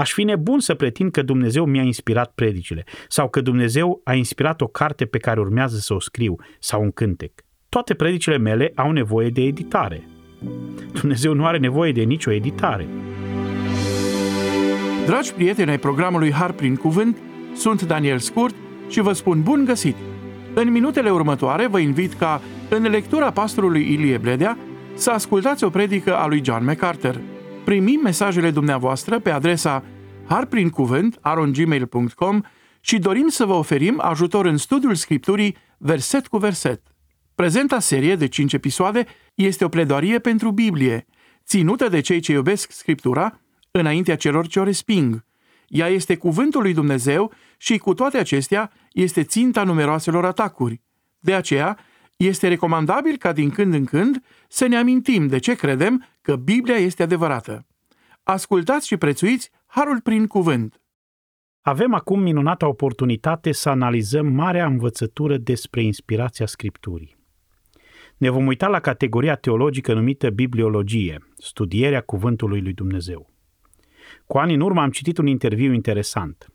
Aș fi nebun să pretind că Dumnezeu mi-a inspirat predicile sau că Dumnezeu a inspirat o carte pe care urmează să o scriu sau un cântec. Toate predicile mele au nevoie de editare. Dumnezeu nu are nevoie de nicio editare. Dragi prieteni ai programului Har prin Cuvânt, sunt Daniel Scurt și vă spun bun găsit! În minutele următoare vă invit ca, în lectura pastorului Ilie Bledea, să ascultați o predică a lui John MacArthur. Primim mesajele dumneavoastră pe adresa harprincuvânt.arongmail.com și dorim să vă oferim ajutor în studiul Scripturii verset cu verset. Prezenta serie de 5 episoade este o pledoarie pentru Biblie, ținută de cei ce iubesc Scriptura înaintea celor ce o resping. Ea este cuvântul lui Dumnezeu și cu toate acestea este ținta numeroaselor atacuri. De aceea, este recomandabil ca din când în când să ne amintim de ce credem că Biblia este adevărată. Ascultați și prețuiți Harul prin cuvânt. Avem acum minunata oportunitate să analizăm marea învățătură despre inspirația Scripturii. Ne vom uita la categoria teologică numită bibliologie, studierea cuvântului lui Dumnezeu. Cu ani în urmă am citit un interviu interesant.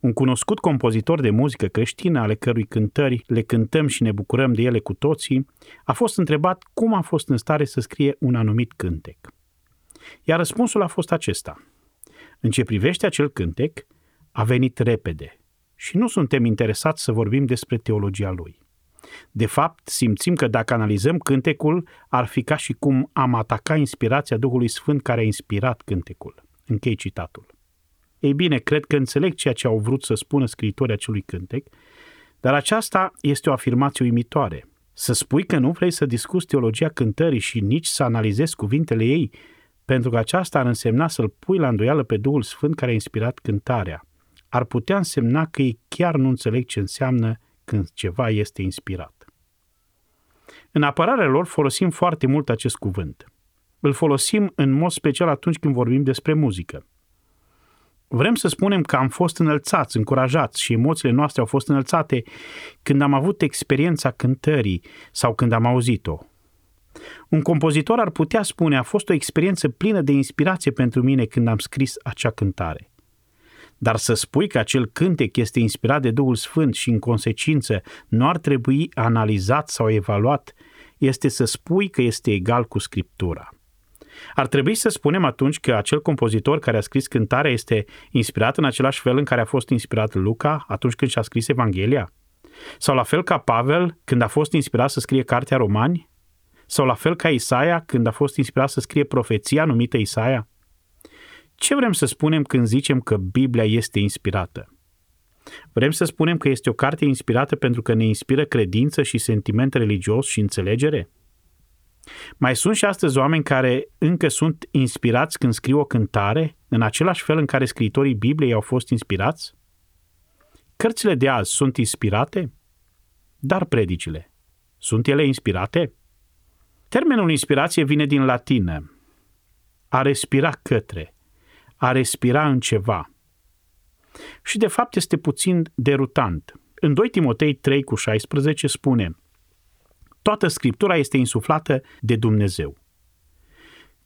Un cunoscut compozitor de muzică creștină, ale cărui cântări le cântăm și ne bucurăm de ele cu toții, a fost întrebat cum a fost în stare să scrie un anumit cântec. Iar răspunsul a fost acesta. În ce privește acel cântec, a venit repede și nu suntem interesați să vorbim despre teologia lui. De fapt, simțim că dacă analizăm cântecul, ar fi ca și cum am ataca inspirația Duhului Sfânt care a inspirat cântecul. Închei citatul. Ei bine, cred că înțeleg ceea ce au vrut să spună scriitorii acelui cântec, dar aceasta este o afirmație uimitoare. Să spui că nu vrei să discuți teologia cântării și nici să analizezi cuvintele ei, pentru că aceasta ar însemna să-l pui la îndoială pe Duhul Sfânt care a inspirat cântarea. Ar putea însemna că ei chiar nu înțeleg ce înseamnă când ceva este inspirat. În apărarea lor folosim foarte mult acest cuvânt. Îl folosim în mod special atunci când vorbim despre muzică. Vrem să spunem că am fost înălțați, încurajați și emoțiile noastre au fost înălțate când am avut experiența cântării sau când am auzit-o. Un compozitor ar putea spune a fost o experiență plină de inspirație pentru mine când am scris acea cântare. Dar să spui că acel cântec este inspirat de Duhul Sfânt și în consecință nu ar trebui analizat sau evaluat, este să spui că este egal cu Scriptura. Ar trebui să spunem atunci că acel compozitor care a scris cântarea este inspirat în același fel în care a fost inspirat Luca atunci când și-a scris Evanghelia? Sau la fel ca Pavel când a fost inspirat să scrie Cartea Romani? Sau la fel ca Isaia când a fost inspirat să scrie profeția numită Isaia? Ce vrem să spunem când zicem că Biblia este inspirată? Vrem să spunem că este o carte inspirată pentru că ne inspiră credință și sentiment religios și înțelegere? Mai sunt și astăzi oameni care încă sunt inspirați când scriu o cântare, în același fel în care scritorii Bibliei au fost inspirați? Cărțile de azi sunt inspirate? Dar predicile, sunt ele inspirate? Termenul inspirație vine din latină. A respira către, a respira în ceva. Și de fapt este puțin derutant. În 2 Timotei 3 cu 16 spune Toată Scriptura este insuflată de Dumnezeu.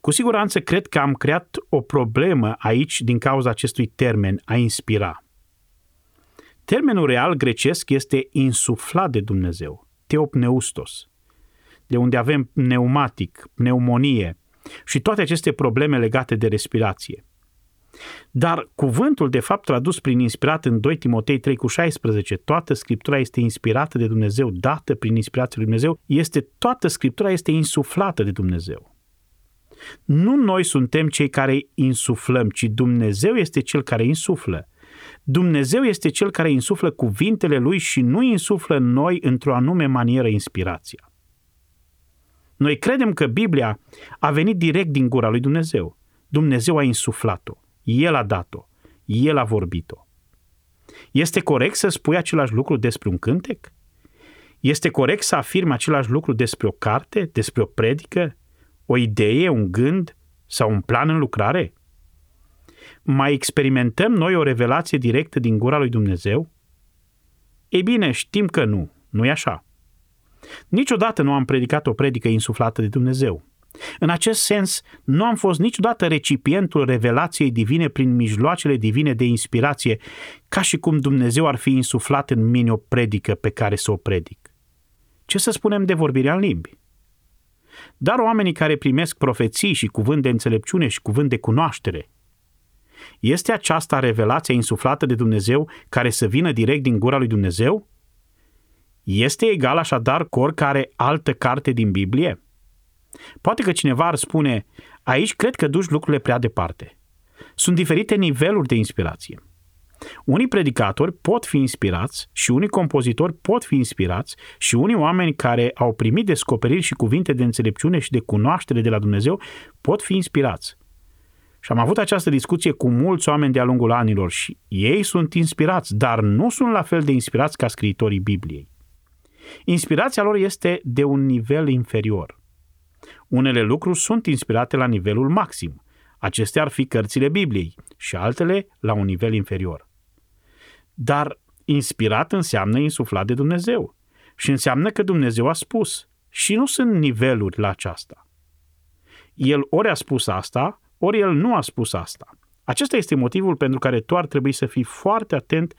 Cu siguranță cred că am creat o problemă aici din cauza acestui termen, a inspira. Termenul real grecesc este insuflat de Dumnezeu, teopneustos, de unde avem pneumatic, pneumonie și toate aceste probleme legate de respirație. Dar cuvântul, de fapt, tradus prin inspirat în 2 Timotei 3 cu 16, toată Scriptura este inspirată de Dumnezeu, dată prin inspirația lui Dumnezeu, este toată Scriptura este insuflată de Dumnezeu. Nu noi suntem cei care insuflăm, ci Dumnezeu este cel care insuflă. Dumnezeu este cel care insuflă cuvintele lui și nu insuflă în noi într-o anume manieră inspirația. Noi credem că Biblia a venit direct din gura lui Dumnezeu. Dumnezeu a insuflat-o. El a dat-o. El a vorbit-o. Este corect să spui același lucru despre un cântec? Este corect să afirmi același lucru despre o carte, despre o predică, o idee, un gând sau un plan în lucrare? Mai experimentăm noi o revelație directă din gura lui Dumnezeu? Ei bine, știm că nu, nu e așa. Niciodată nu am predicat o predică insuflată de Dumnezeu. În acest sens, nu am fost niciodată recipientul revelației divine prin mijloacele divine de inspirație, ca și cum Dumnezeu ar fi insuflat în mine o predică pe care să o predic. Ce să spunem de vorbirea în limbi? Dar oamenii care primesc profeții și cuvânt de înțelepciune și cuvânt de cunoaștere, este aceasta revelația insuflată de Dumnezeu care să vină direct din gura lui Dumnezeu? Este egal așadar cu oricare altă carte din Biblie? Poate că cineva ar spune, aici cred că duci lucrurile prea departe. Sunt diferite niveluri de inspirație. Unii predicatori pot fi inspirați și unii compozitori pot fi inspirați și unii oameni care au primit descoperiri și cuvinte de înțelepciune și de cunoaștere de la Dumnezeu pot fi inspirați. Și am avut această discuție cu mulți oameni de-a lungul anilor și ei sunt inspirați, dar nu sunt la fel de inspirați ca scriitorii Bibliei. Inspirația lor este de un nivel inferior. Unele lucruri sunt inspirate la nivelul maxim. Acestea ar fi cărțile Bibliei și altele la un nivel inferior. Dar inspirat înseamnă insuflat de Dumnezeu și înseamnă că Dumnezeu a spus și nu sunt niveluri la aceasta. El ori a spus asta, ori el nu a spus asta. Acesta este motivul pentru care tu ar trebui să fii foarte atent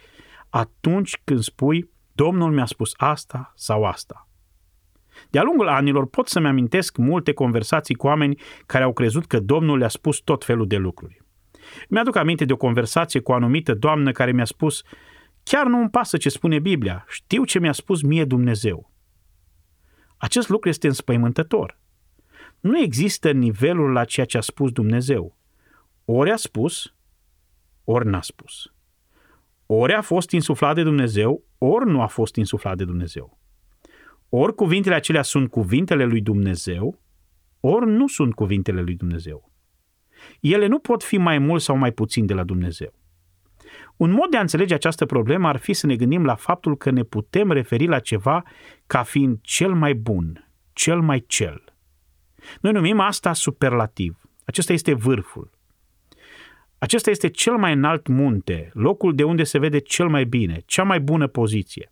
atunci când spui Domnul mi-a spus asta sau asta. De-a lungul anilor pot să-mi amintesc multe conversații cu oameni care au crezut că Domnul le-a spus tot felul de lucruri. Mi-aduc aminte de o conversație cu o anumită doamnă care mi-a spus Chiar nu îmi pasă ce spune Biblia, știu ce mi-a spus mie Dumnezeu. Acest lucru este înspăimântător. Nu există nivelul la ceea ce a spus Dumnezeu. Ori a spus, ori n-a spus. Ori a fost insuflat de Dumnezeu, ori nu a fost insuflat de Dumnezeu. Ori cuvintele acelea sunt cuvintele lui Dumnezeu, ori nu sunt cuvintele lui Dumnezeu. Ele nu pot fi mai mult sau mai puțin de la Dumnezeu. Un mod de a înțelege această problemă ar fi să ne gândim la faptul că ne putem referi la ceva ca fiind cel mai bun, cel mai cel. Noi numim asta superlativ. Acesta este vârful. Acesta este cel mai înalt munte, locul de unde se vede cel mai bine, cea mai bună poziție.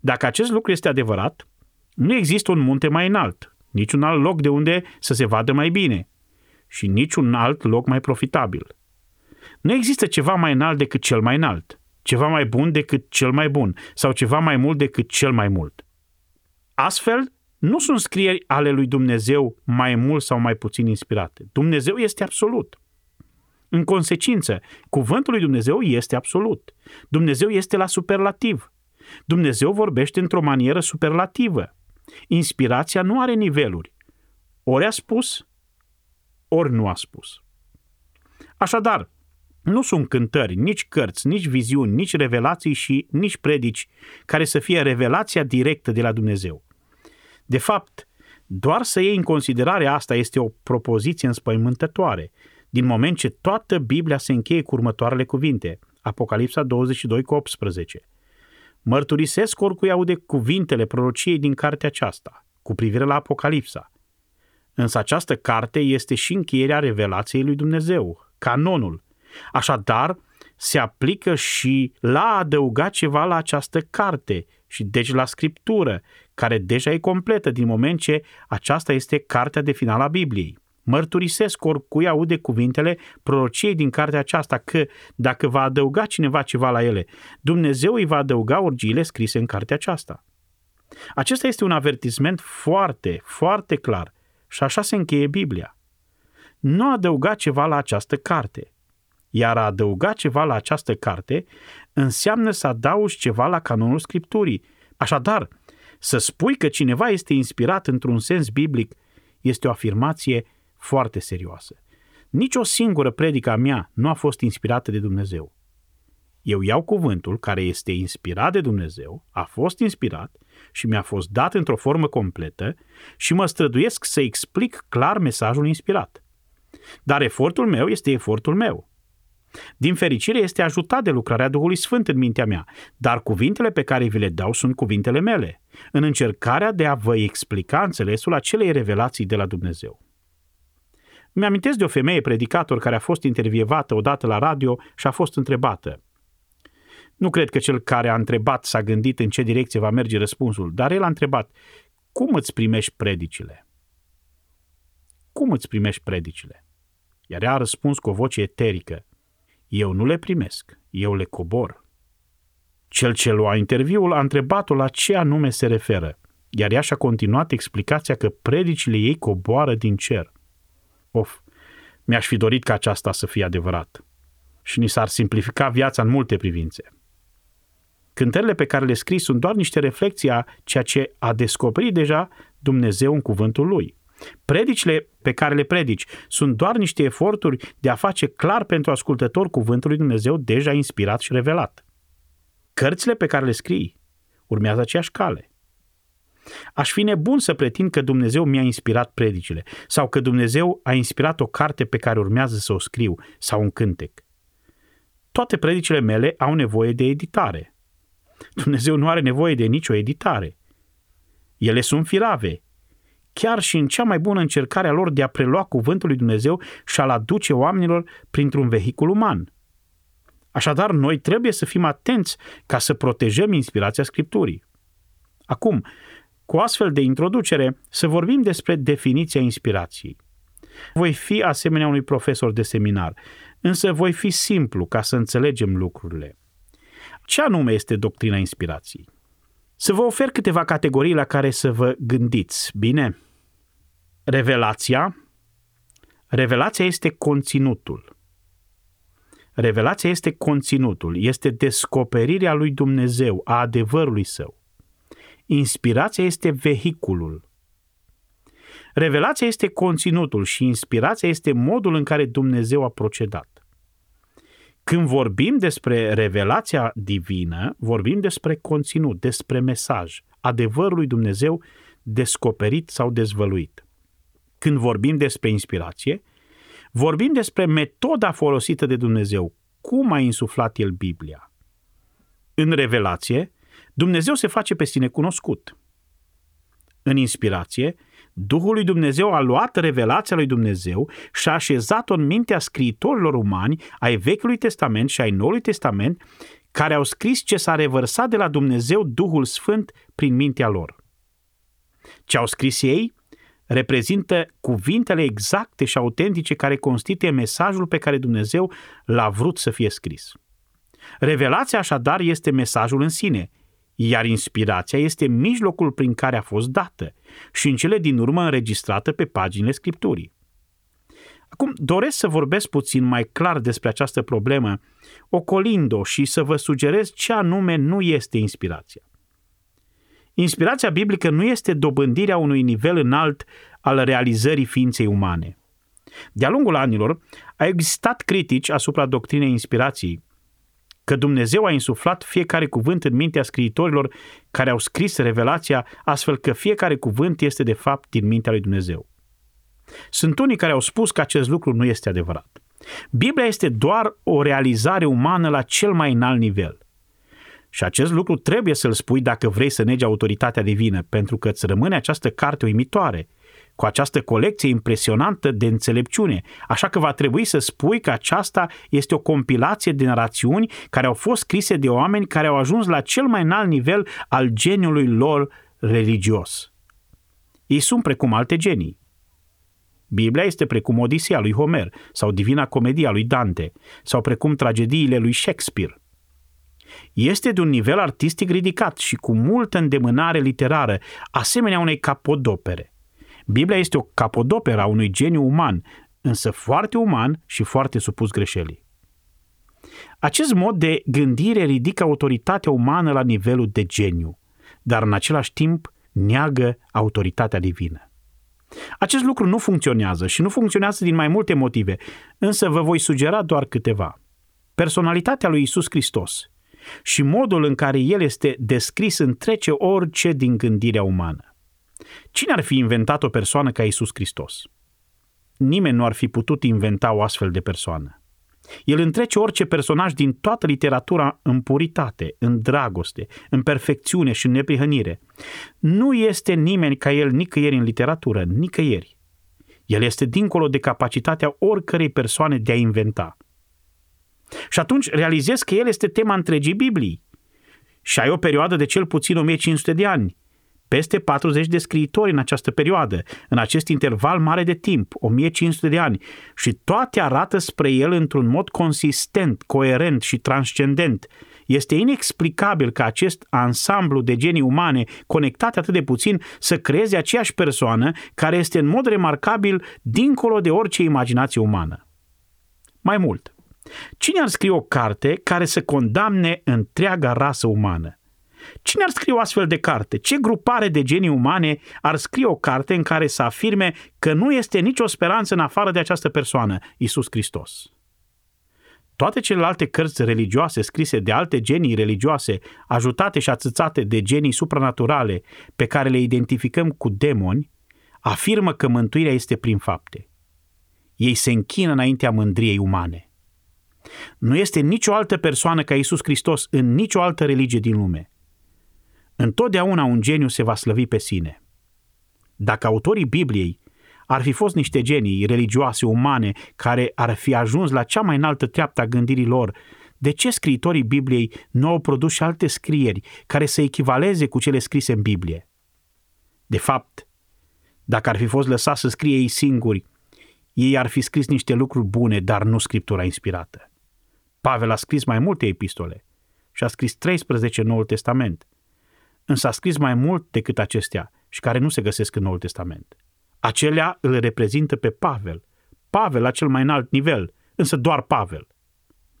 Dacă acest lucru este adevărat, nu există un munte mai înalt, niciun alt loc de unde să se vadă mai bine și niciun alt loc mai profitabil. Nu există ceva mai înalt decât cel mai înalt, ceva mai bun decât cel mai bun sau ceva mai mult decât cel mai mult. Astfel, nu sunt scrieri ale lui Dumnezeu mai mult sau mai puțin inspirate. Dumnezeu este absolut. În consecință, cuvântul lui Dumnezeu este absolut. Dumnezeu este la superlativ. Dumnezeu vorbește într-o manieră superlativă. Inspirația nu are niveluri. Ori a spus, ori nu a spus. Așadar, nu sunt cântări, nici cărți, nici viziuni, nici revelații și nici predici care să fie revelația directă de la Dumnezeu. De fapt, doar să iei în considerare asta este o propoziție înspăimântătoare, din moment ce toată Biblia se încheie cu următoarele cuvinte. Apocalipsa 22 cu 18. Mărturisesc oricui aude cuvintele prorociei din cartea aceasta, cu privire la Apocalipsa. Însă această carte este și încheierea revelației lui Dumnezeu, canonul. Așadar, se aplică și la a adăuga ceva la această carte și deci la scriptură, care deja e completă din moment ce aceasta este cartea de final a Bibliei. Mărturisesc oricui aude cuvintele prorociei din cartea aceasta că dacă va adăuga cineva ceva la ele, Dumnezeu îi va adăuga urgiile scrise în cartea aceasta. Acesta este un avertisment foarte, foarte clar și așa se încheie Biblia. Nu adăuga ceva la această carte. Iar a adăuga ceva la această carte înseamnă să adaugi ceva la canonul Scripturii. Așadar, să spui că cineva este inspirat într-un sens biblic este o afirmație foarte serioasă. Nici o singură predică a mea nu a fost inspirată de Dumnezeu. Eu iau cuvântul care este inspirat de Dumnezeu, a fost inspirat și mi-a fost dat într-o formă completă și mă străduiesc să explic clar mesajul inspirat. Dar efortul meu este efortul meu. Din fericire este ajutat de lucrarea Duhului Sfânt în mintea mea, dar cuvintele pe care vi le dau sunt cuvintele mele, în încercarea de a vă explica înțelesul acelei revelații de la Dumnezeu. Mi-amintesc de o femeie predicator care a fost intervievată odată la radio și a fost întrebată. Nu cred că cel care a întrebat s-a gândit în ce direcție va merge răspunsul, dar el a întrebat, cum îți primești predicile? cum îți primești predicile? Iar ea a răspuns cu o voce eterică, eu nu le primesc, eu le cobor. Cel ce lua interviul a întrebat-o la ce anume se referă, iar ea și-a continuat explicația că predicile ei coboară din cer. Of, mi-aș fi dorit ca aceasta să fie adevărat. Și ni s-ar simplifica viața în multe privințe. Cântările pe care le scrii sunt doar niște reflexii a ceea ce a descoperit deja Dumnezeu în cuvântul lui. Predicile pe care le predici sunt doar niște eforturi de a face clar pentru ascultător cuvântul lui Dumnezeu deja inspirat și revelat. Cărțile pe care le scrii urmează aceeași cale. Aș fi nebun să pretind că Dumnezeu mi-a inspirat predicile sau că Dumnezeu a inspirat o carte pe care urmează să o scriu sau un cântec. Toate predicile mele au nevoie de editare. Dumnezeu nu are nevoie de nicio editare. Ele sunt firave, chiar și în cea mai bună încercare a lor de a prelua cuvântul lui Dumnezeu și a-l aduce oamenilor printr-un vehicul uman. Așadar, noi trebuie să fim atenți ca să protejăm inspirația Scripturii. Acum, cu astfel de introducere, să vorbim despre definiția inspirației. Voi fi asemenea unui profesor de seminar, însă voi fi simplu ca să înțelegem lucrurile. Ce anume este doctrina inspirației? Să vă ofer câteva categorii la care să vă gândiți, bine? Revelația. Revelația este conținutul. Revelația este conținutul, este descoperirea lui Dumnezeu, a adevărului său. Inspirația este vehiculul. Revelația este conținutul și inspirația este modul în care Dumnezeu a procedat. Când vorbim despre revelația divină, vorbim despre conținut, despre mesaj, adevărul lui Dumnezeu descoperit sau dezvăluit. Când vorbim despre inspirație, vorbim despre metoda folosită de Dumnezeu, cum a insuflat El Biblia. În revelație, Dumnezeu se face pe sine cunoscut. În inspirație, Duhul lui Dumnezeu a luat revelația lui Dumnezeu și a așezat-o în mintea scriitorilor umani ai Vechiului Testament și ai Noului Testament, care au scris ce s-a revărsat de la Dumnezeu Duhul Sfânt prin mintea lor. Ce au scris ei reprezintă cuvintele exacte și autentice care constituie mesajul pe care Dumnezeu l-a vrut să fie scris. Revelația așadar este mesajul în sine, iar inspirația este mijlocul prin care a fost dată și în cele din urmă înregistrată pe paginile Scripturii. Acum, doresc să vorbesc puțin mai clar despre această problemă, ocolind-o și să vă sugerez ce anume nu este inspirația. Inspirația biblică nu este dobândirea unui nivel înalt al realizării ființei umane. De-a lungul anilor, a existat critici asupra doctrinei inspirației, că Dumnezeu a insuflat fiecare cuvânt în mintea scriitorilor care au scris revelația, astfel că fiecare cuvânt este de fapt din mintea lui Dumnezeu. Sunt unii care au spus că acest lucru nu este adevărat. Biblia este doar o realizare umană la cel mai înalt nivel. Și acest lucru trebuie să-l spui dacă vrei să negi autoritatea divină, pentru că îți rămâne această carte uimitoare – cu această colecție impresionantă de înțelepciune, așa că va trebui să spui că aceasta este o compilație de narațiuni care au fost scrise de oameni care au ajuns la cel mai înalt nivel al geniului lor religios. Ei sunt precum alte genii. Biblia este precum Odisia lui Homer sau Divina Comedia lui Dante sau precum tragediile lui Shakespeare. Este de un nivel artistic ridicat și cu multă îndemânare literară, asemenea unei capodopere. Biblia este o capodoperă a unui geniu uman, însă foarte uman și foarte supus greșelii. Acest mod de gândire ridică autoritatea umană la nivelul de geniu, dar în același timp neagă autoritatea divină. Acest lucru nu funcționează și nu funcționează din mai multe motive, însă vă voi sugera doar câteva. Personalitatea lui Isus Hristos și modul în care el este descris întrece orice din gândirea umană. Cine ar fi inventat o persoană ca Isus Hristos? Nimeni nu ar fi putut inventa o astfel de persoană. El întrece orice personaj din toată literatura în puritate, în dragoste, în perfecțiune și în neprihănire. Nu este nimeni ca el nicăieri în literatură, nicăieri. El este dincolo de capacitatea oricărei persoane de a inventa. Și atunci realizezi că el este tema întregii Biblii. Și ai o perioadă de cel puțin 1500 de ani peste 40 de scriitori în această perioadă, în acest interval mare de timp, 1500 de ani, și toate arată spre el într-un mod consistent, coerent și transcendent. Este inexplicabil ca acest ansamblu de genii umane conectate atât de puțin să creeze aceeași persoană care este în mod remarcabil dincolo de orice imaginație umană. Mai mult, cine ar scrie o carte care să condamne întreaga rasă umană? Cine ar scrie o astfel de carte? Ce grupare de genii umane ar scrie o carte în care să afirme că nu este nicio speranță în afară de această persoană, Isus Hristos? Toate celelalte cărți religioase scrise de alte genii religioase, ajutate și atâțate de genii supranaturale pe care le identificăm cu demoni, afirmă că mântuirea este prin fapte. Ei se închină înaintea mândriei umane. Nu este nicio altă persoană ca Isus Hristos în nicio altă religie din lume. Întotdeauna un geniu se va slăvi pe sine. Dacă autorii Bibliei ar fi fost niște genii religioase, umane, care ar fi ajuns la cea mai înaltă treaptă a gândirii lor, de ce scriitorii Bibliei nu au produs și alte scrieri care să echivaleze cu cele scrise în Biblie? De fapt, dacă ar fi fost lăsați să scrie ei singuri, ei ar fi scris niște lucruri bune, dar nu scriptura inspirată. Pavel a scris mai multe epistole și a scris 13 în Noul Testament, însă a scris mai mult decât acestea și care nu se găsesc în Noul Testament. Acelea îl reprezintă pe Pavel. Pavel la cel mai înalt nivel, însă doar Pavel.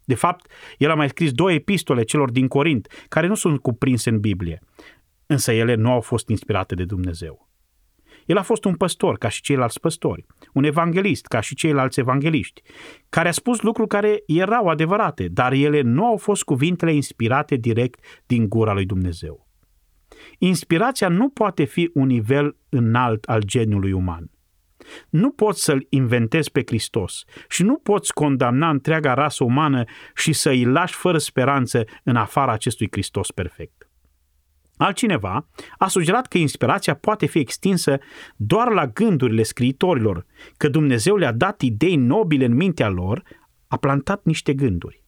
De fapt, el a mai scris două epistole celor din Corint, care nu sunt cuprinse în Biblie, însă ele nu au fost inspirate de Dumnezeu. El a fost un păstor, ca și ceilalți păstori, un evanghelist, ca și ceilalți evangeliști, care a spus lucruri care erau adevărate, dar ele nu au fost cuvintele inspirate direct din gura lui Dumnezeu. Inspirația nu poate fi un nivel înalt al geniului uman. Nu poți să-L inventezi pe Hristos și nu poți condamna întreaga rasă umană și să îi lași fără speranță în afara acestui Hristos perfect. Altcineva a sugerat că inspirația poate fi extinsă doar la gândurile scriitorilor, că Dumnezeu le-a dat idei nobile în mintea lor, a plantat niște gânduri.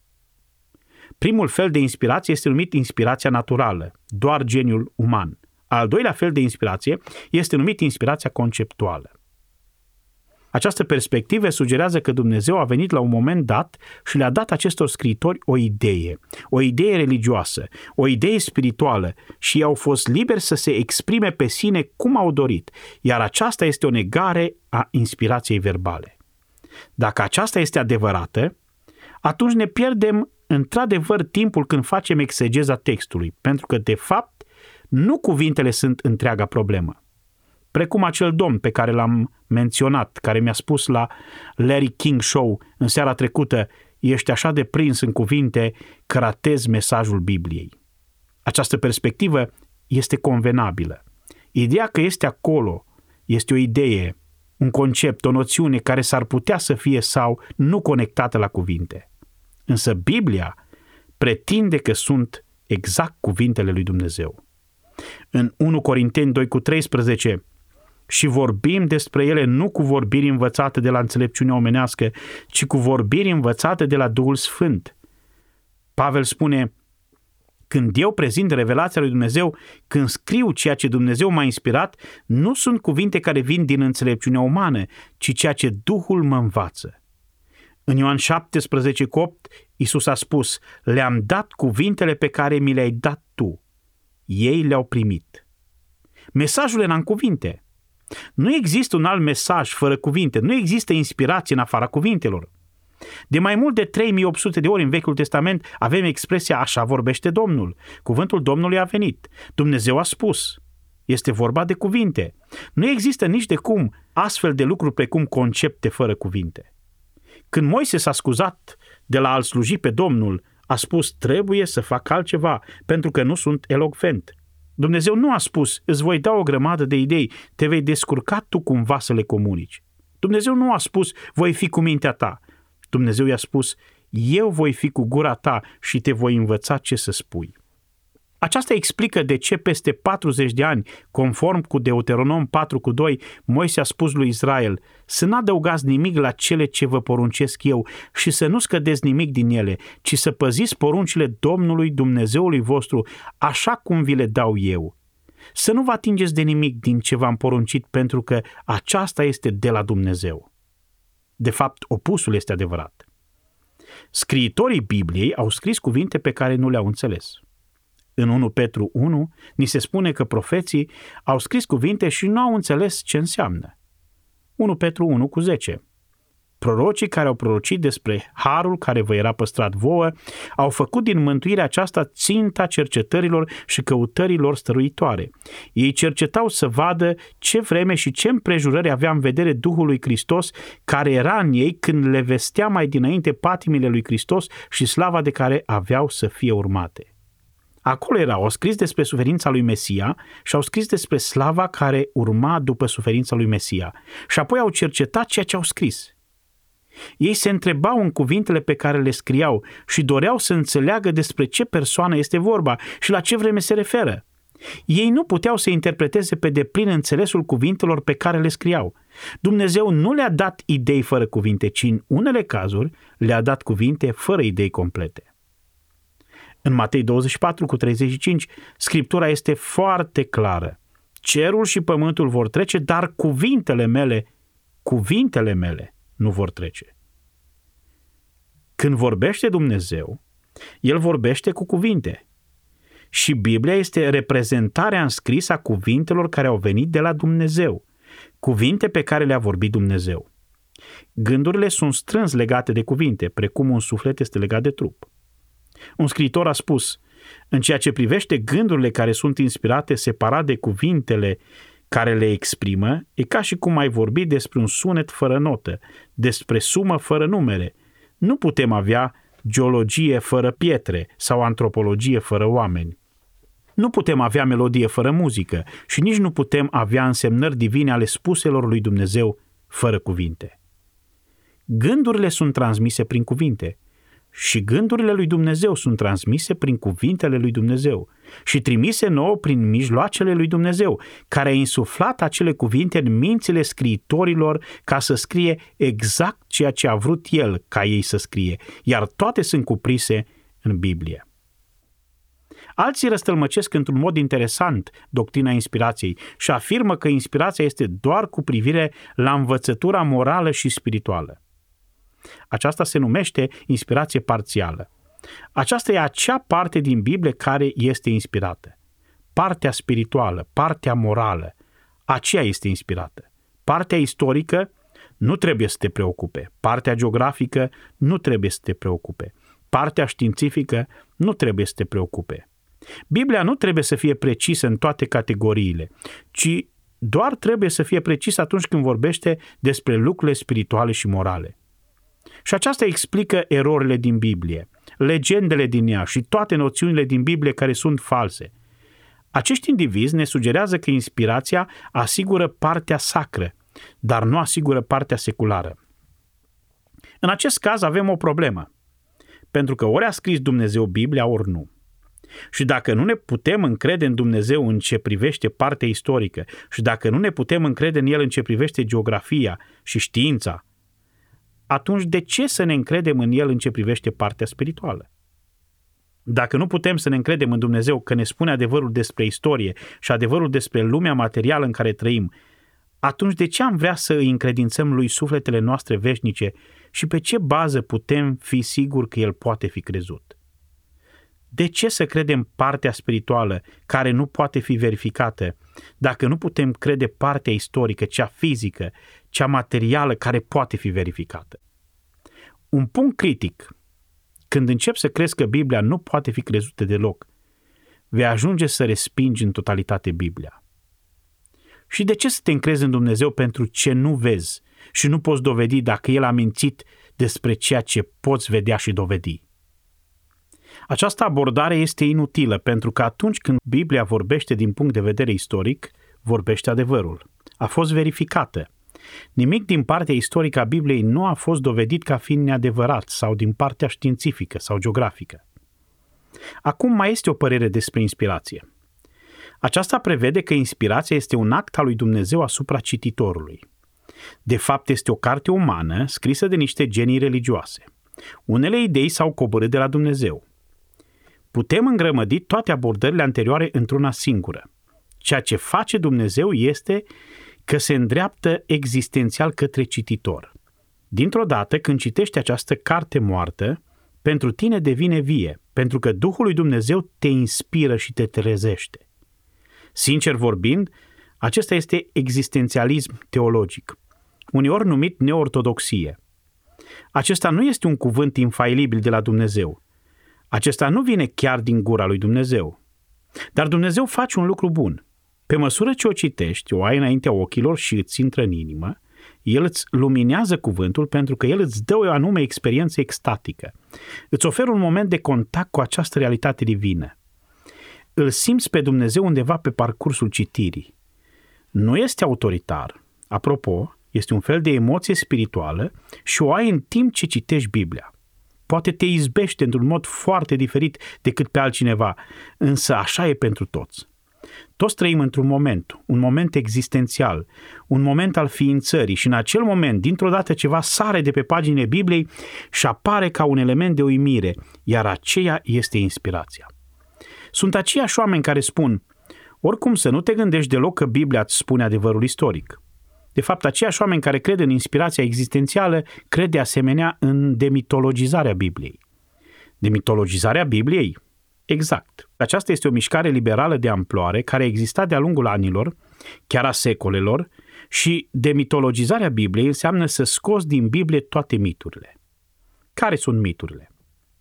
Primul fel de inspirație este numit inspirația naturală, doar geniul uman. Al doilea fel de inspirație este numit inspirația conceptuală. Această perspectivă sugerează că Dumnezeu a venit la un moment dat și le-a dat acestor scriitori o idee, o idee religioasă, o idee spirituală și ei au fost liberi să se exprime pe sine cum au dorit, iar aceasta este o negare a inspirației verbale. Dacă aceasta este adevărată, atunci ne pierdem într-adevăr timpul când facem exegeza textului, pentru că, de fapt, nu cuvintele sunt întreaga problemă. Precum acel domn pe care l-am menționat, care mi-a spus la Larry King Show în seara trecută, ești așa de prins în cuvinte că ratezi mesajul Bibliei. Această perspectivă este convenabilă. Ideea că este acolo este o idee, un concept, o noțiune care s-ar putea să fie sau nu conectată la cuvinte. Însă Biblia pretinde că sunt exact cuvintele lui Dumnezeu. În 1 Corinteni 2 cu 13 și vorbim despre ele nu cu vorbiri învățate de la înțelepciunea omenească, ci cu vorbiri învățate de la Duhul Sfânt. Pavel spune, când eu prezint revelația lui Dumnezeu, când scriu ceea ce Dumnezeu m-a inspirat, nu sunt cuvinte care vin din înțelepciunea umană, ci ceea ce Duhul mă învață. În Ioan 17 cu 8, Iisus a spus, le-am dat cuvintele pe care mi le-ai dat tu. Ei le-au primit. Mesajul era în cuvinte. Nu există un alt mesaj fără cuvinte, nu există inspirație în afara cuvintelor. De mai mult de 3800 de ori în Vechiul Testament avem expresia așa vorbește Domnul. Cuvântul Domnului a venit. Dumnezeu a spus. Este vorba de cuvinte. Nu există nici de cum astfel de lucruri precum concepte fără cuvinte. Când Moise s-a scuzat de la a-l sluji pe Domnul, a spus, trebuie să fac altceva, pentru că nu sunt elocvent. Dumnezeu nu a spus, îți voi da o grămadă de idei, te vei descurca tu cumva să le comunici. Dumnezeu nu a spus, voi fi cu mintea ta. Dumnezeu i-a spus, eu voi fi cu gura ta și te voi învăța ce să spui. Aceasta explică de ce peste 40 de ani, conform cu Deuteronom 4 cu 2, Moise a spus lui Israel să nu adăugați nimic la cele ce vă poruncesc eu și să nu scădeți nimic din ele, ci să păziți poruncile Domnului Dumnezeului vostru așa cum vi le dau eu. să nu vă atingeți de nimic din ce v-am poruncit pentru că aceasta este de la Dumnezeu. De fapt, opusul este adevărat. Scriitorii Bibliei au scris cuvinte pe care nu le-au înțeles. În 1 Petru 1 ni se spune că profeții au scris cuvinte și nu au înțeles ce înseamnă. 1 Petru 1 cu 10 Prorocii care au prorocit despre harul care vă era păstrat vouă au făcut din mântuirea aceasta ținta cercetărilor și căutărilor stăruitoare. Ei cercetau să vadă ce vreme și ce împrejurări avea în vedere Duhul lui Hristos care era în ei când le vestea mai dinainte patimile lui Hristos și slava de care aveau să fie urmate. Acolo erau, au scris despre suferința lui Mesia și au scris despre slava care urma după suferința lui Mesia. Și apoi au cercetat ceea ce au scris – ei se întrebau în cuvintele pe care le scriau și doreau să înțeleagă despre ce persoană este vorba și la ce vreme se referă. Ei nu puteau să interpreteze pe deplin înțelesul cuvintelor pe care le scriau. Dumnezeu nu le-a dat idei fără cuvinte, ci în unele cazuri le-a dat cuvinte fără idei complete. În Matei 24 cu 35, Scriptura este foarte clară. Cerul și pământul vor trece, dar cuvintele mele, cuvintele mele nu vor trece. Când vorbește Dumnezeu, El vorbește cu cuvinte. Și Biblia este reprezentarea înscrisă a cuvintelor care au venit de la Dumnezeu, cuvinte pe care le-a vorbit Dumnezeu. Gândurile sunt strâns legate de cuvinte, precum un suflet este legat de trup. Un scriitor a spus, în ceea ce privește gândurile care sunt inspirate separat de cuvintele care le exprimă, e ca și cum ai vorbi despre un sunet fără notă, despre sumă fără numere. Nu putem avea geologie fără pietre sau antropologie fără oameni. Nu putem avea melodie fără muzică și nici nu putem avea însemnări divine ale spuselor lui Dumnezeu fără cuvinte. Gândurile sunt transmise prin cuvinte și gândurile lui Dumnezeu sunt transmise prin cuvintele lui Dumnezeu și trimise nouă prin mijloacele lui Dumnezeu, care a insuflat acele cuvinte în mințile scriitorilor ca să scrie exact ceea ce a vrut el ca ei să scrie, iar toate sunt cuprise în Biblie. Alții răstălmăcesc într-un mod interesant doctrina inspirației și afirmă că inspirația este doar cu privire la învățătura morală și spirituală. Aceasta se numește inspirație parțială. Aceasta e acea parte din Biblie care este inspirată. Partea spirituală, partea morală, aceea este inspirată. Partea istorică nu trebuie să te preocupe. Partea geografică nu trebuie să te preocupe. Partea științifică nu trebuie să te preocupe. Biblia nu trebuie să fie precisă în toate categoriile, ci doar trebuie să fie precisă atunci când vorbește despre lucrurile spirituale și morale. Și aceasta explică erorile din Biblie, legendele din ea și toate noțiunile din Biblie care sunt false. Acești indivizi ne sugerează că inspirația asigură partea sacră, dar nu asigură partea seculară. În acest caz avem o problemă, pentru că ori a scris Dumnezeu Biblia, ori nu. Și dacă nu ne putem încrede în Dumnezeu în ce privește partea istorică și dacă nu ne putem încrede în El în ce privește geografia și știința, atunci de ce să ne încredem în El în ce privește partea spirituală? Dacă nu putem să ne încredem în Dumnezeu că ne spune adevărul despre istorie și adevărul despre lumea materială în care trăim, atunci de ce am vrea să îi încredințăm lui sufletele noastre veșnice și pe ce bază putem fi siguri că el poate fi crezut? De ce să credem partea spirituală care nu poate fi verificată dacă nu putem crede partea istorică, cea fizică, cea materială care poate fi verificată? Un punct critic, când începi să crezi că Biblia nu poate fi crezută deloc, vei ajunge să respingi în totalitate Biblia. Și de ce să te încrezi în Dumnezeu pentru ce nu vezi și nu poți dovedi dacă El a mințit despre ceea ce poți vedea și dovedi? Această abordare este inutilă pentru că atunci când Biblia vorbește din punct de vedere istoric, vorbește adevărul. A fost verificată. Nimic din partea istorică a Bibliei nu a fost dovedit ca fiind neadevărat sau din partea științifică sau geografică. Acum mai este o părere despre inspirație. Aceasta prevede că inspirația este un act al lui Dumnezeu asupra cititorului. De fapt, este o carte umană scrisă de niște genii religioase. Unele idei s-au coborât de la Dumnezeu. Putem îngrămădi toate abordările anterioare într-una singură. Ceea ce face Dumnezeu este că se îndreaptă existențial către cititor. Dintr-o dată, când citești această carte moartă, pentru tine devine vie, pentru că Duhul lui Dumnezeu te inspiră și te trezește. Sincer vorbind, acesta este existențialism teologic, uneori numit neortodoxie. Acesta nu este un cuvânt infailibil de la Dumnezeu. Acesta nu vine chiar din gura lui Dumnezeu. Dar Dumnezeu face un lucru bun. Pe măsură ce o citești, o ai înaintea ochilor și îți intră în inimă, el îți luminează cuvântul pentru că el îți dă o anume experiență extatică. Îți oferă un moment de contact cu această realitate divină. Îl simți pe Dumnezeu undeva pe parcursul citirii. Nu este autoritar. Apropo, este un fel de emoție spirituală și o ai în timp ce citești Biblia. Poate te izbește într-un mod foarte diferit decât pe altcineva, însă așa e pentru toți. Toți trăim într-un moment, un moment existențial, un moment al ființării și în acel moment, dintr-o dată, ceva sare de pe paginile Bibliei și apare ca un element de uimire, iar aceea este inspirația. Sunt aceiași oameni care spun, oricum să nu te gândești deloc că Biblia îți spune adevărul istoric. De fapt, aceiași oameni care cred în inspirația existențială cred de asemenea în demitologizarea Bibliei. Demitologizarea Bibliei? Exact. Aceasta este o mișcare liberală de amploare care a existat de-a lungul anilor, chiar a secolelor, și demitologizarea Bibliei înseamnă să scoți din Biblie toate miturile. Care sunt miturile?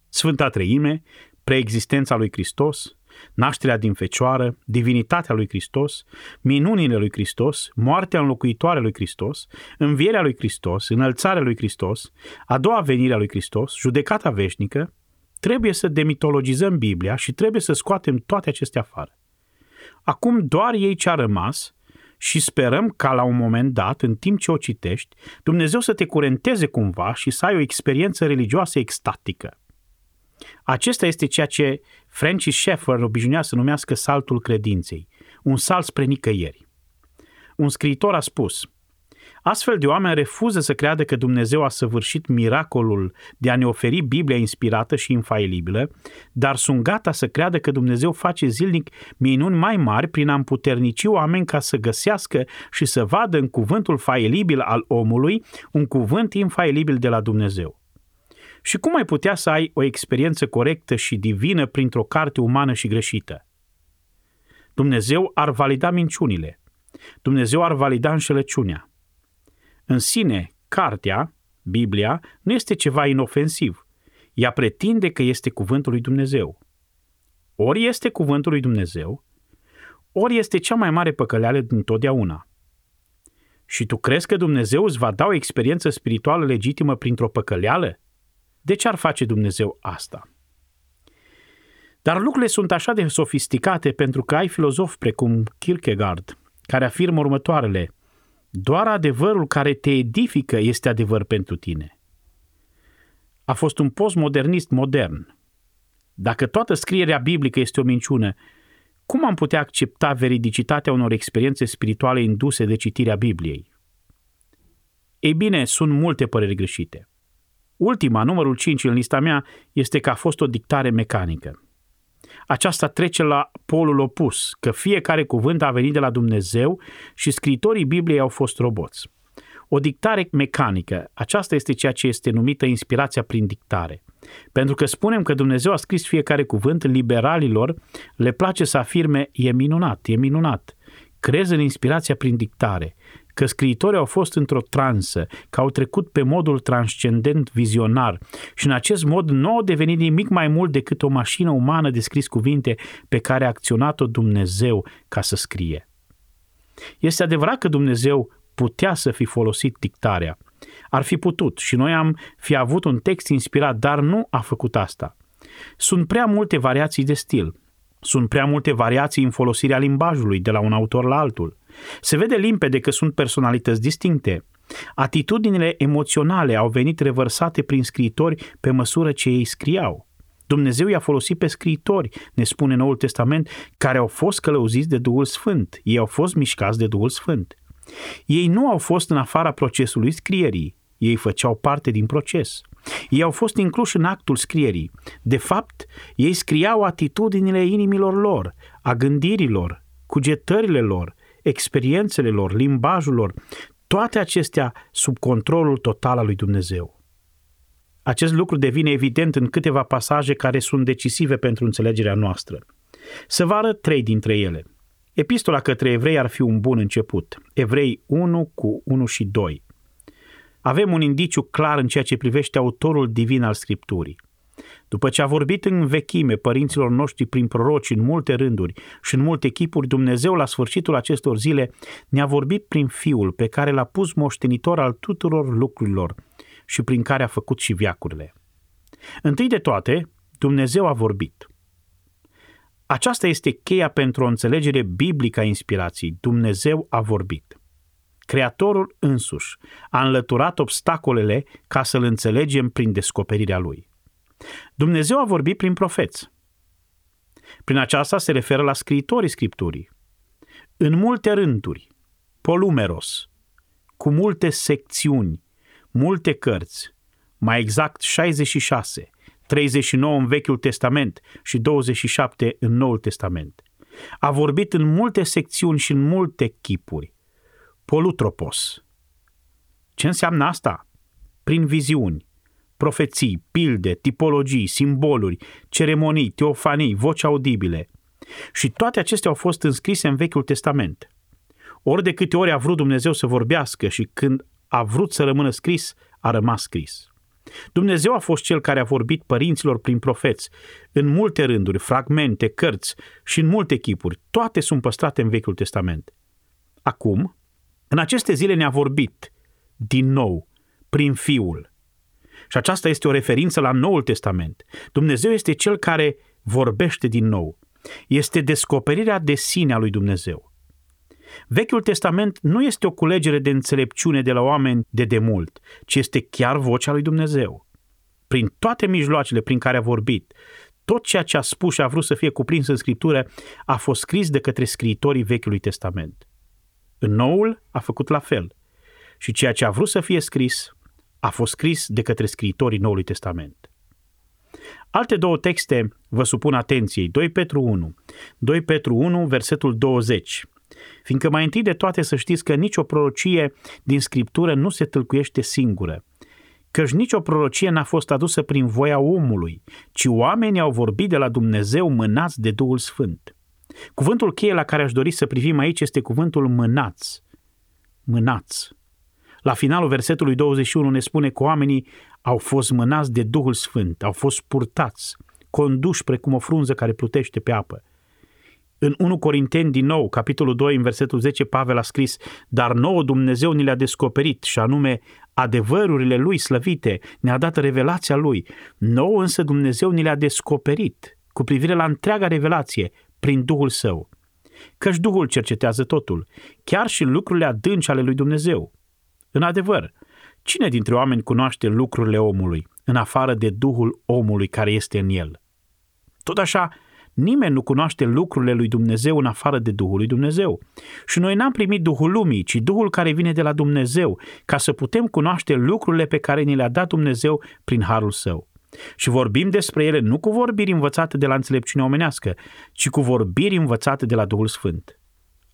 Sfânta Treime, preexistența lui Hristos, nașterea din fecioară, divinitatea lui Hristos, minunile lui Hristos, moartea înlocuitoare lui Hristos, învierea lui Hristos, înălțarea lui Hristos, a doua venire a lui Hristos, judecata veșnică, trebuie să demitologizăm Biblia și trebuie să scoatem toate acestea afară. Acum doar ei ce a rămas și sperăm ca la un moment dat, în timp ce o citești, Dumnezeu să te curenteze cumva și să ai o experiență religioasă extatică. Acesta este ceea ce Francis Schaeffer obișnuia să numească saltul credinței, un salt spre nicăieri. Un scriitor a spus, Astfel de oameni refuză să creadă că Dumnezeu a săvârșit miracolul de a ne oferi Biblia inspirată și infailibilă, dar sunt gata să creadă că Dumnezeu face zilnic minuni mai mari prin a împuternici oameni ca să găsească și să vadă în cuvântul failibil al omului un cuvânt infailibil de la Dumnezeu. Și cum ai putea să ai o experiență corectă și divină printr-o carte umană și greșită? Dumnezeu ar valida minciunile. Dumnezeu ar valida înșelăciunea. În sine, cartea, Biblia, nu este ceva inofensiv. Ea pretinde că este cuvântul lui Dumnezeu. Ori este cuvântul lui Dumnezeu, ori este cea mai mare păcăleală din totdeauna. Și tu crezi că Dumnezeu îți va da o experiență spirituală legitimă printr-o păcăleală? De ce ar face Dumnezeu asta? Dar lucrurile sunt așa de sofisticate pentru că ai filozofi precum Kierkegaard, care afirmă următoarele. Doar adevărul care te edifică este adevăr pentru tine. A fost un postmodernist modern. Dacă toată scrierea biblică este o minciună, cum am putea accepta veridicitatea unor experiențe spirituale induse de citirea Bibliei? Ei bine, sunt multe păreri greșite. Ultima, numărul 5 în lista mea, este că a fost o dictare mecanică. Aceasta trece la polul opus, că fiecare cuvânt a venit de la Dumnezeu și scritorii Bibliei au fost roboți. O dictare mecanică, aceasta este ceea ce este numită inspirația prin dictare. Pentru că spunem că Dumnezeu a scris fiecare cuvânt, liberalilor le place să afirme e minunat, e minunat. Crez în inspirația prin dictare că scriitorii au fost într-o transă, că au trecut pe modul transcendent vizionar și în acest mod nu au devenit nimic mai mult decât o mașină umană de scris cuvinte pe care a acționat-o Dumnezeu ca să scrie. Este adevărat că Dumnezeu putea să fi folosit dictarea. Ar fi putut și noi am fi avut un text inspirat, dar nu a făcut asta. Sunt prea multe variații de stil. Sunt prea multe variații în folosirea limbajului de la un autor la altul. Se vede limpede că sunt personalități distincte. Atitudinile emoționale au venit revărsate prin scriitori pe măsură ce ei scriau. Dumnezeu i-a folosit pe scriitori, ne spune Noul Testament, care au fost călăuziți de Duhul Sfânt. Ei au fost mișcați de Duhul Sfânt. Ei nu au fost în afara procesului scrierii. Ei făceau parte din proces. Ei au fost incluși în actul scrierii. De fapt, ei scriau atitudinile inimilor lor, a gândirilor, cugetările lor, experiențele lor, limbajul lor, toate acestea sub controlul total al lui Dumnezeu. Acest lucru devine evident în câteva pasaje care sunt decisive pentru înțelegerea noastră. Să vă arăt trei dintre ele. Epistola către evrei ar fi un bun început. Evrei 1 cu 1 și 2. Avem un indiciu clar în ceea ce privește autorul divin al Scripturii. După ce a vorbit în vechime părinților noștri prin proroci în multe rânduri și în multe chipuri, Dumnezeu la sfârșitul acestor zile ne-a vorbit prin Fiul pe care l-a pus moștenitor al tuturor lucrurilor și prin care a făcut și viacurile. Întâi de toate, Dumnezeu a vorbit. Aceasta este cheia pentru o înțelegere biblică a inspirației. Dumnezeu a vorbit. Creatorul însuși a înlăturat obstacolele ca să-L înțelegem prin descoperirea Lui. Dumnezeu a vorbit prin profeți. Prin aceasta se referă la scriitorii Scripturii. În multe rânduri, polumeros, cu multe secțiuni, multe cărți, mai exact 66, 39 în Vechiul Testament și 27 în Noul Testament. A vorbit în multe secțiuni și în multe chipuri. Polutropos. Ce înseamnă asta? Prin viziuni, profeții, pilde, tipologii, simboluri, ceremonii, teofanii, voci audibile. Și toate acestea au fost înscrise în Vechiul Testament. Ori de câte ori a vrut Dumnezeu să vorbească și când a vrut să rămână scris, a rămas scris. Dumnezeu a fost cel care a vorbit părinților prin profeți, în multe rânduri, fragmente, cărți și în multe chipuri. Toate sunt păstrate în Vechiul Testament. Acum, în aceste zile ne-a vorbit, din nou, prin Fiul. Și aceasta este o referință la Noul Testament. Dumnezeu este cel care vorbește din nou. Este descoperirea de sine a lui Dumnezeu. Vechiul Testament nu este o culegere de înțelepciune de la oameni de demult, ci este chiar vocea lui Dumnezeu. Prin toate mijloacele prin care a vorbit, tot ceea ce a spus și a vrut să fie cuprins în Scriptură a fost scris de către scriitorii Vechiului Testament. În Noul a făcut la fel. Și ceea ce a vrut să fie scris a fost scris de către scriitorii Noului Testament. Alte două texte vă supun atenției, 2 Petru 1. 2 Petru 1, versetul 20. Fiindcă mai întâi de toate să știți că nicio prorocie din Scriptură nu se tâlcuiește singură, căci nicio prorocie n-a fost adusă prin voia omului, ci oamenii au vorbit de la Dumnezeu mânați de Duhul Sfânt. Cuvântul cheie la care aș dori să privim aici este cuvântul mânați. Mânați. La finalul versetului 21 ne spune că oamenii au fost mânați de Duhul Sfânt, au fost purtați, conduși precum o frunză care plutește pe apă. În 1 Corinteni din nou, capitolul 2, în versetul 10, Pavel a scris, Dar nouă Dumnezeu ni le-a descoperit și anume adevărurile lui slăvite, ne-a dat revelația lui. Nouă însă Dumnezeu ni le-a descoperit cu privire la întreaga revelație prin Duhul Său. Căci Duhul cercetează totul, chiar și lucrurile adânci ale lui Dumnezeu. În adevăr, cine dintre oameni cunoaște lucrurile omului, în afară de Duhul omului care este în el? Tot așa, nimeni nu cunoaște lucrurile lui Dumnezeu în afară de Duhul lui Dumnezeu. Și noi n-am primit Duhul lumii, ci Duhul care vine de la Dumnezeu, ca să putem cunoaște lucrurile pe care ni le-a dat Dumnezeu prin harul său. Și vorbim despre ele nu cu vorbiri învățate de la înțelepciunea omenească, ci cu vorbiri învățate de la Duhul Sfânt.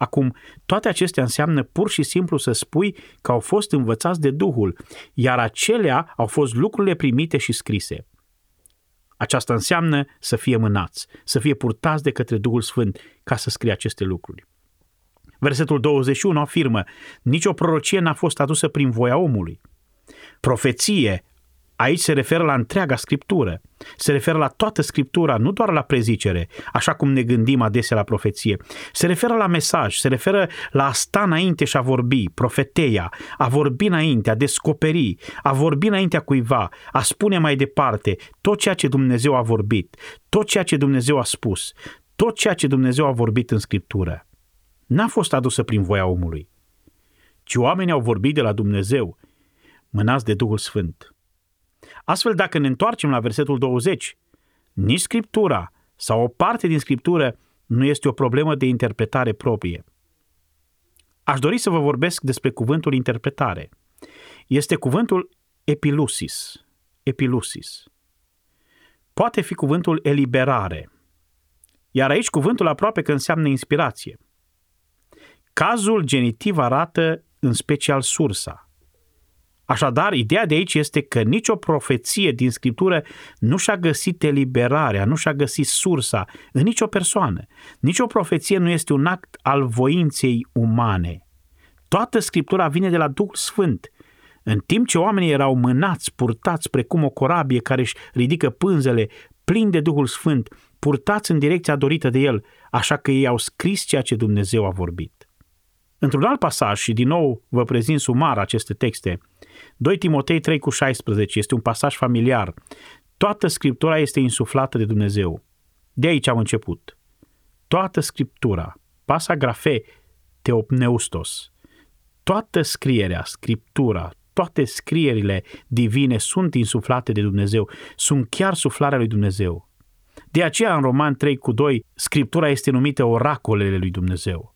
Acum, toate acestea înseamnă pur și simplu să spui că au fost învățați de Duhul, iar acelea au fost lucrurile primite și scrise. Aceasta înseamnă să fie mânați, să fie purtați de către Duhul Sfânt ca să scrie aceste lucruri. Versetul 21 afirmă, nicio prorocie n-a fost adusă prin voia omului. Profeție Aici se referă la întreaga scriptură. Se referă la toată scriptura, nu doar la prezicere, așa cum ne gândim adesea la profeție. Se referă la mesaj, se referă la a sta înainte și a vorbi, profeteia, a vorbi înainte, a descoperi, a vorbi înaintea cuiva, a spune mai departe tot ceea ce Dumnezeu a vorbit, tot ceea ce Dumnezeu a spus, tot ceea ce Dumnezeu a vorbit în scriptură. N-a fost adusă prin voia omului, ci oamenii au vorbit de la Dumnezeu, mânați de Duhul Sfânt. Astfel, dacă ne întoarcem la versetul 20, nici Scriptura sau o parte din Scriptură nu este o problemă de interpretare proprie. Aș dori să vă vorbesc despre cuvântul interpretare. Este cuvântul epilusis. Epilusis. Poate fi cuvântul eliberare. Iar aici cuvântul aproape că înseamnă inspirație. Cazul genitiv arată în special sursa. Așadar, ideea de aici este că nicio profeție din Scriptură nu și-a găsit eliberarea, nu și-a găsit sursa în nicio persoană. Nicio profeție nu este un act al voinței umane. Toată Scriptura vine de la Duhul Sfânt. În timp ce oamenii erau mânați, purtați precum o corabie care își ridică pânzele, plin de Duhul Sfânt, purtați în direcția dorită de El, așa că ei au scris ceea ce Dumnezeu a vorbit. Într-un alt pasaj, și din nou vă prezint sumar aceste texte, 2 Timotei 3 cu 16 este un pasaj familiar. Toată Scriptura este insuflată de Dumnezeu. De aici am început. Toată Scriptura, pasa grafe, teopneustos, toată scrierea, Scriptura, toate scrierile divine sunt insuflate de Dumnezeu, sunt chiar suflarea lui Dumnezeu. De aceea în Roman 3 cu 2, Scriptura este numită oracolele lui Dumnezeu.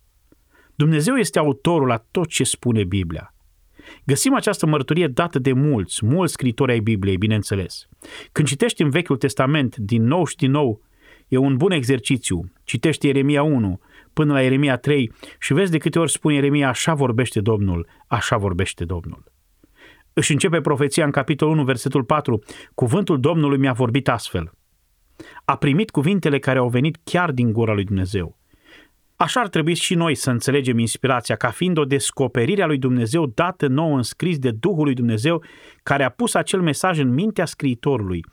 Dumnezeu este autorul la tot ce spune Biblia. Găsim această mărturie dată de mulți, mulți scritori ai Bibliei, bineînțeles. Când citești în Vechiul Testament, din nou și din nou, e un bun exercițiu. Citești Ieremia 1 până la Ieremia 3 și vezi de câte ori spune Ieremia, așa vorbește Domnul, așa vorbește Domnul. Își începe profeția în capitolul 1, versetul 4, cuvântul Domnului mi-a vorbit astfel. A primit cuvintele care au venit chiar din gura lui Dumnezeu. Așa ar trebui și noi să înțelegem inspirația ca fiind o descoperire a lui Dumnezeu dată nouă în scris de Duhul lui Dumnezeu care a pus acel mesaj în mintea scriitorului,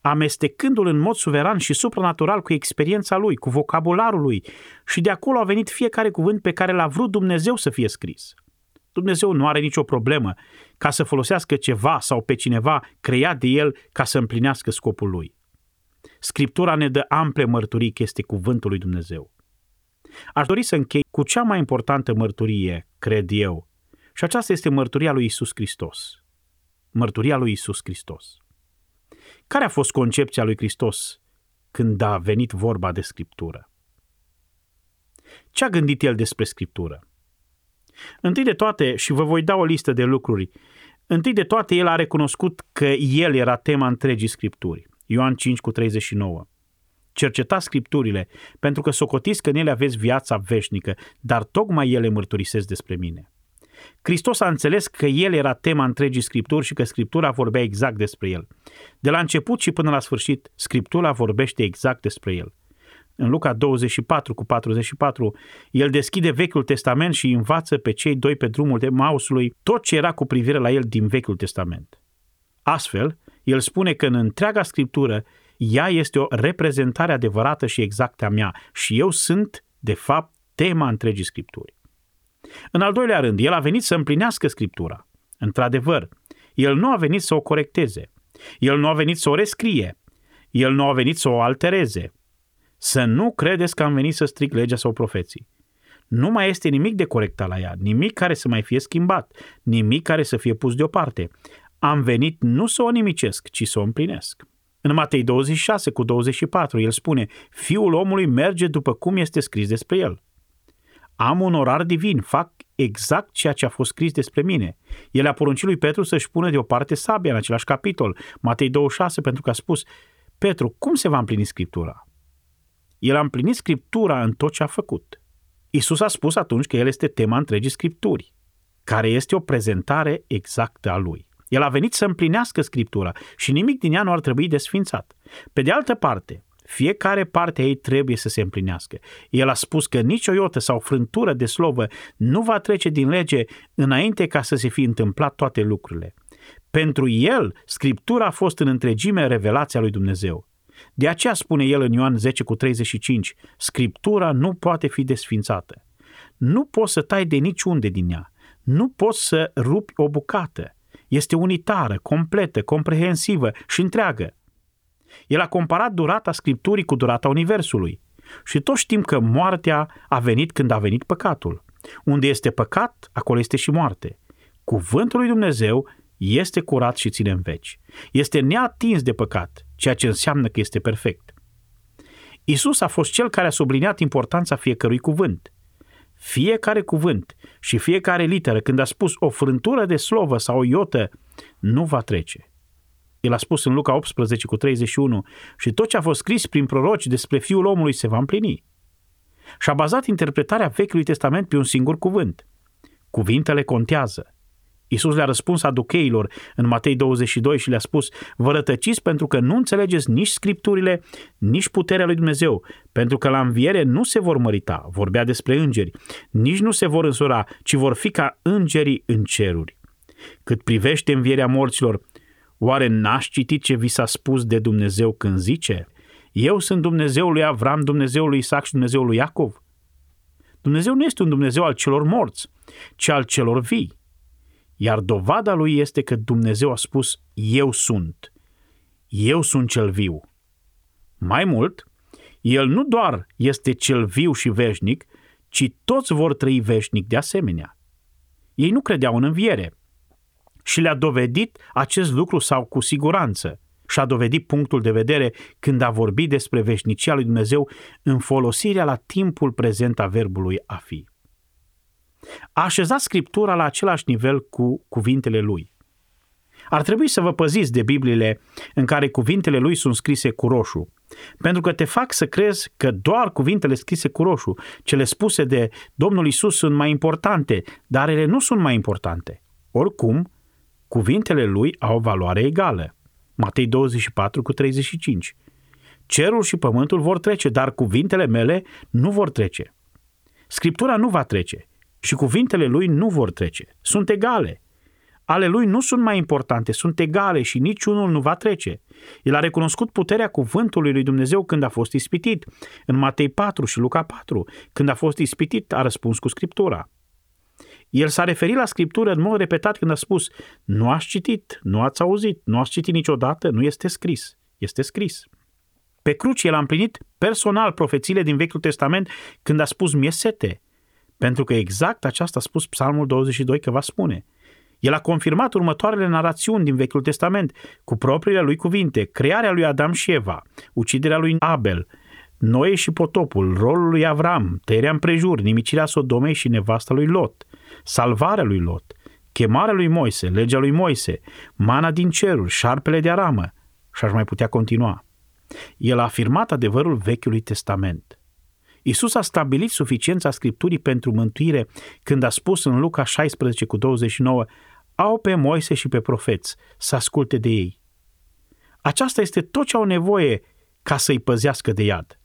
amestecându-l în mod suveran și supranatural cu experiența lui, cu vocabularul lui și de acolo a venit fiecare cuvânt pe care l-a vrut Dumnezeu să fie scris. Dumnezeu nu are nicio problemă ca să folosească ceva sau pe cineva creat de el ca să împlinească scopul lui. Scriptura ne dă ample mărturii că este cuvântul lui Dumnezeu. Aș dori să închei cu cea mai importantă mărturie, cred eu, și aceasta este mărturia lui Isus Hristos. Mărturia lui Isus Hristos. Care a fost concepția lui Hristos când a venit vorba de Scriptură? Ce a gândit el despre Scriptură? Întâi de toate, și vă voi da o listă de lucruri, întâi de toate el a recunoscut că el era tema întregii Scripturi. Ioan 5 cu 39. Cercetați scripturile, pentru că socotiți că în ele aveți viața veșnică, dar tocmai ele mărturisesc despre mine. Hristos a înțeles că El era tema întregii Scripturi și că Scriptura vorbea exact despre El. De la început și până la sfârșit, Scriptura vorbește exact despre El. În Luca 24 cu 44, el deschide Vechiul Testament și învață pe cei doi pe drumul de Mausului tot ce era cu privire la el din Vechiul Testament. Astfel, el spune că în întreaga Scriptură ea este o reprezentare adevărată și exactă a mea și eu sunt, de fapt, tema întregii Scripturi. În al doilea rând, el a venit să împlinească Scriptura. Într-adevăr, el nu a venit să o corecteze. El nu a venit să o rescrie. El nu a venit să o altereze. Să nu credeți că am venit să stric legea sau profeții. Nu mai este nimic de corectat la ea, nimic care să mai fie schimbat, nimic care să fie pus deoparte. Am venit nu să o nimicesc, ci să o împlinesc. În Matei 26 cu 24, el spune, Fiul omului merge după cum este scris despre el. Am un orar divin, fac exact ceea ce a fost scris despre mine. El a poruncit lui Petru să-și pună deoparte sabia în același capitol, Matei 26, pentru că a spus, Petru, cum se va împlini Scriptura? El a împlinit Scriptura în tot ce a făcut. Isus a spus atunci că El este tema întregii Scripturi, care este o prezentare exactă a Lui. El a venit să împlinească Scriptura și nimic din ea nu ar trebui desfințat. Pe de altă parte, fiecare parte a ei trebuie să se împlinească. El a spus că nicio iotă sau frântură de slovă nu va trece din lege înainte ca să se fi întâmplat toate lucrurile. Pentru el, Scriptura a fost în întregime revelația lui Dumnezeu. De aceea spune el în Ioan 10 cu 35, Scriptura nu poate fi desfințată. Nu poți să tai de niciunde din ea. Nu poți să rupi o bucată. Este unitară, completă, comprehensivă și întreagă. El a comparat durata Scripturii cu durata Universului. Și toți știm că moartea a venit când a venit păcatul. Unde este păcat, acolo este și moarte. Cuvântul lui Dumnezeu este curat și ține în veci. Este neatins de păcat, ceea ce înseamnă că este perfect. Isus a fost cel care a subliniat importanța fiecărui cuvânt. Fiecare cuvânt și fiecare literă, când a spus o frântură de slovă sau o iotă, nu va trece. El a spus în Luca 18 cu 31 și tot ce a fost scris prin proroci despre Fiul omului se va împlini. și a bazat interpretarea Vechiului Testament pe un singur cuvânt. Cuvintele contează. Iisus le-a răspuns aducheilor în Matei 22 și le-a spus, vă rătăciți pentru că nu înțelegeți nici scripturile, nici puterea lui Dumnezeu, pentru că la înviere nu se vor mărita, vorbea despre îngeri, nici nu se vor însura, ci vor fi ca îngerii în ceruri. Cât privește învierea morților, oare n-aș citit ce vi s-a spus de Dumnezeu când zice, eu sunt Dumnezeul lui Avram, Dumnezeul lui Isaac și Dumnezeul lui Iacov? Dumnezeu nu este un Dumnezeu al celor morți, ci al celor vii. Iar dovada lui este că Dumnezeu a spus, eu sunt. Eu sunt cel viu. Mai mult, el nu doar este cel viu și veșnic, ci toți vor trăi veșnic de asemenea. Ei nu credeau în înviere și le-a dovedit acest lucru sau cu siguranță și a dovedit punctul de vedere când a vorbit despre veșnicia lui Dumnezeu în folosirea la timpul prezent a verbului a fi a așezat Scriptura la același nivel cu cuvintele lui. Ar trebui să vă păziți de Bibliile în care cuvintele lui sunt scrise cu roșu, pentru că te fac să crezi că doar cuvintele scrise cu roșu, cele spuse de Domnul Isus sunt mai importante, dar ele nu sunt mai importante. Oricum, cuvintele lui au o valoare egală. Matei 24 cu 35. Cerul și pământul vor trece, dar cuvintele mele nu vor trece. Scriptura nu va trece și cuvintele lui nu vor trece. Sunt egale. Ale lui nu sunt mai importante, sunt egale și niciunul nu va trece. El a recunoscut puterea cuvântului lui Dumnezeu când a fost ispitit. În Matei 4 și Luca 4, când a fost ispitit, a răspuns cu Scriptura. El s-a referit la Scriptură în mod repetat când a spus nu ați citit, nu ați auzit, nu ați citit niciodată, nu este scris. Este scris. Pe cruci el a împlinit personal profețiile din Vechiul Testament când a spus mie sete, pentru că exact aceasta a spus Psalmul 22 că va spune. El a confirmat următoarele narațiuni din Vechiul Testament cu propriile lui cuvinte, crearea lui Adam și Eva, uciderea lui Abel, Noe și potopul, rolul lui Avram, tăierea împrejur, nimicirea Sodomei și nevasta lui Lot, salvarea lui Lot, chemarea lui Moise, legea lui Moise, mana din ceruri, șarpele de aramă și aș mai putea continua. El a afirmat adevărul Vechiului Testament. Isus a stabilit suficiența Scripturii pentru mântuire când a spus în Luca 16 cu 29 au pe Moise și pe profeți să asculte de ei. Aceasta este tot ce au nevoie ca să-i păzească de iad.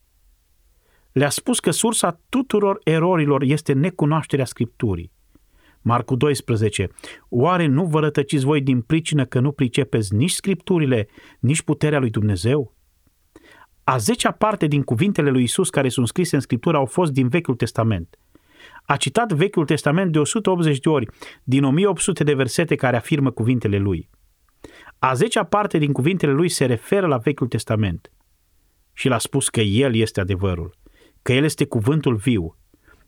Le-a spus că sursa tuturor erorilor este necunoașterea Scripturii. Marcu 12. Oare nu vă rătăciți voi din pricină că nu pricepeți nici Scripturile, nici puterea lui Dumnezeu? A zecea parte din cuvintele lui Isus care sunt scrise în Scriptură au fost din Vechiul Testament. A citat Vechiul Testament de 180 de ori, din 1800 de versete care afirmă cuvintele lui. A zecea parte din cuvintele lui se referă la Vechiul Testament. Și l-a spus că El este adevărul, că El este cuvântul viu.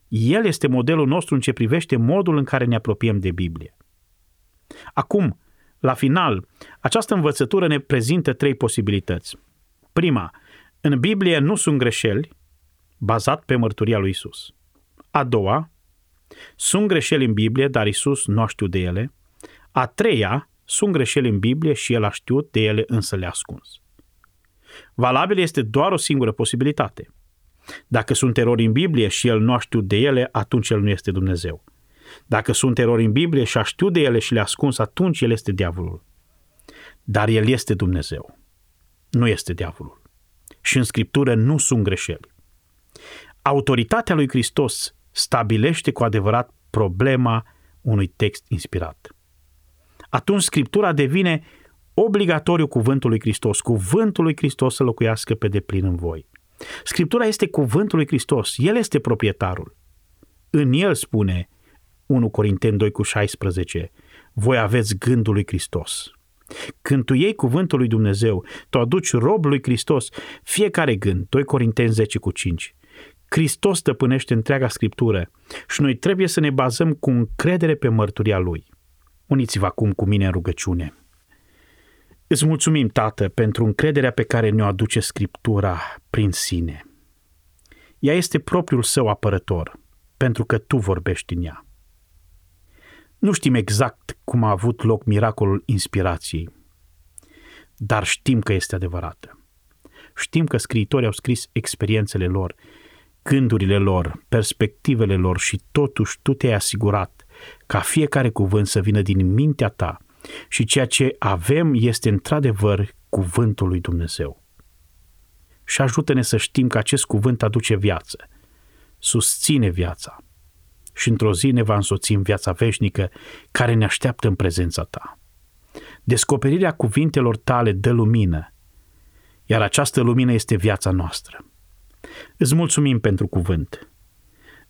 El este modelul nostru în ce privește modul în care ne apropiem de Biblie. Acum, la final, această învățătură ne prezintă trei posibilități. Prima, în Biblie nu sunt greșeli, bazat pe mărturia lui Isus. A doua, sunt greșeli în Biblie, dar Isus nu a știut de ele. A treia, sunt greșeli în Biblie și El a știut de ele, însă le-a ascuns. Valabil este doar o singură posibilitate. Dacă sunt erori în Biblie și El nu a știut de ele, atunci El nu este Dumnezeu. Dacă sunt erori în Biblie și a știut de ele și le-a ascuns, atunci El este diavolul. Dar El este Dumnezeu. Nu este diavolul și în Scriptură nu sunt greșeli. Autoritatea lui Hristos stabilește cu adevărat problema unui text inspirat. Atunci Scriptura devine obligatoriu cuvântul lui Hristos, cuvântul lui Hristos să locuiască pe deplin în voi. Scriptura este cuvântul lui Hristos, El este proprietarul. În El spune 1 Corinteni 2 cu 16, voi aveți gândul lui Hristos. Când tu iei cuvântul lui Dumnezeu, tu aduci rob lui Hristos fiecare gând, 2 Corinteni 10 cu 5. Hristos stăpânește întreaga Scriptură și noi trebuie să ne bazăm cu încredere pe mărturia Lui. Uniți-vă acum cu mine în rugăciune. Îți mulțumim, Tată, pentru încrederea pe care ne-o aduce Scriptura prin sine. Ea este propriul său apărător, pentru că Tu vorbești în ea. Nu știm exact cum a avut loc miracolul inspirației, dar știm că este adevărată. Știm că scriitorii au scris experiențele lor gândurile lor, perspectivele lor și totuși tu te-ai asigurat ca fiecare cuvânt să vină din mintea ta și ceea ce avem este într-adevăr cuvântul lui Dumnezeu. Și ajută-ne să știm că acest cuvânt aduce viață, susține viața și într-o zi ne va însoți în viața veșnică care ne așteaptă în prezența ta. Descoperirea cuvintelor tale dă lumină, iar această lumină este viața noastră. Îți mulțumim pentru cuvânt.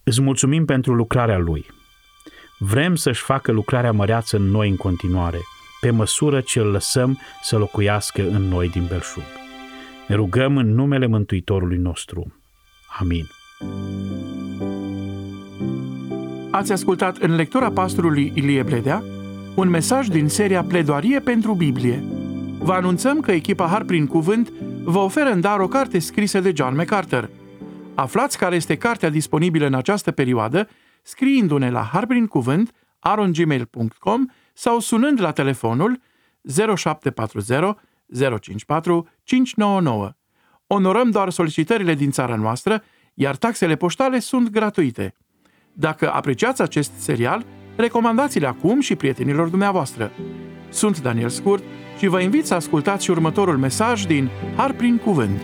Îți mulțumim pentru lucrarea lui. Vrem să-și facă lucrarea măreață în noi în continuare, pe măsură ce îl lăsăm să locuiască în noi din belșug. Ne rugăm în numele Mântuitorului nostru. Amin. Ați ascultat în lectura pastorului Ilie Bledea un mesaj din seria Pledoarie pentru Biblie. Vă anunțăm că echipa Har prin Cuvânt vă oferă în dar o carte scrisă de John MacArthur. Aflați care este cartea disponibilă în această perioadă scriindu-ne la harprincuvânt arongmail.com sau sunând la telefonul 0740 054 599. Onorăm doar solicitările din țara noastră, iar taxele poștale sunt gratuite. Dacă apreciați acest serial, recomandați-l acum și prietenilor dumneavoastră. Sunt Daniel Scurt și vă invit să ascultați și următorul mesaj din Har prin Cuvânt.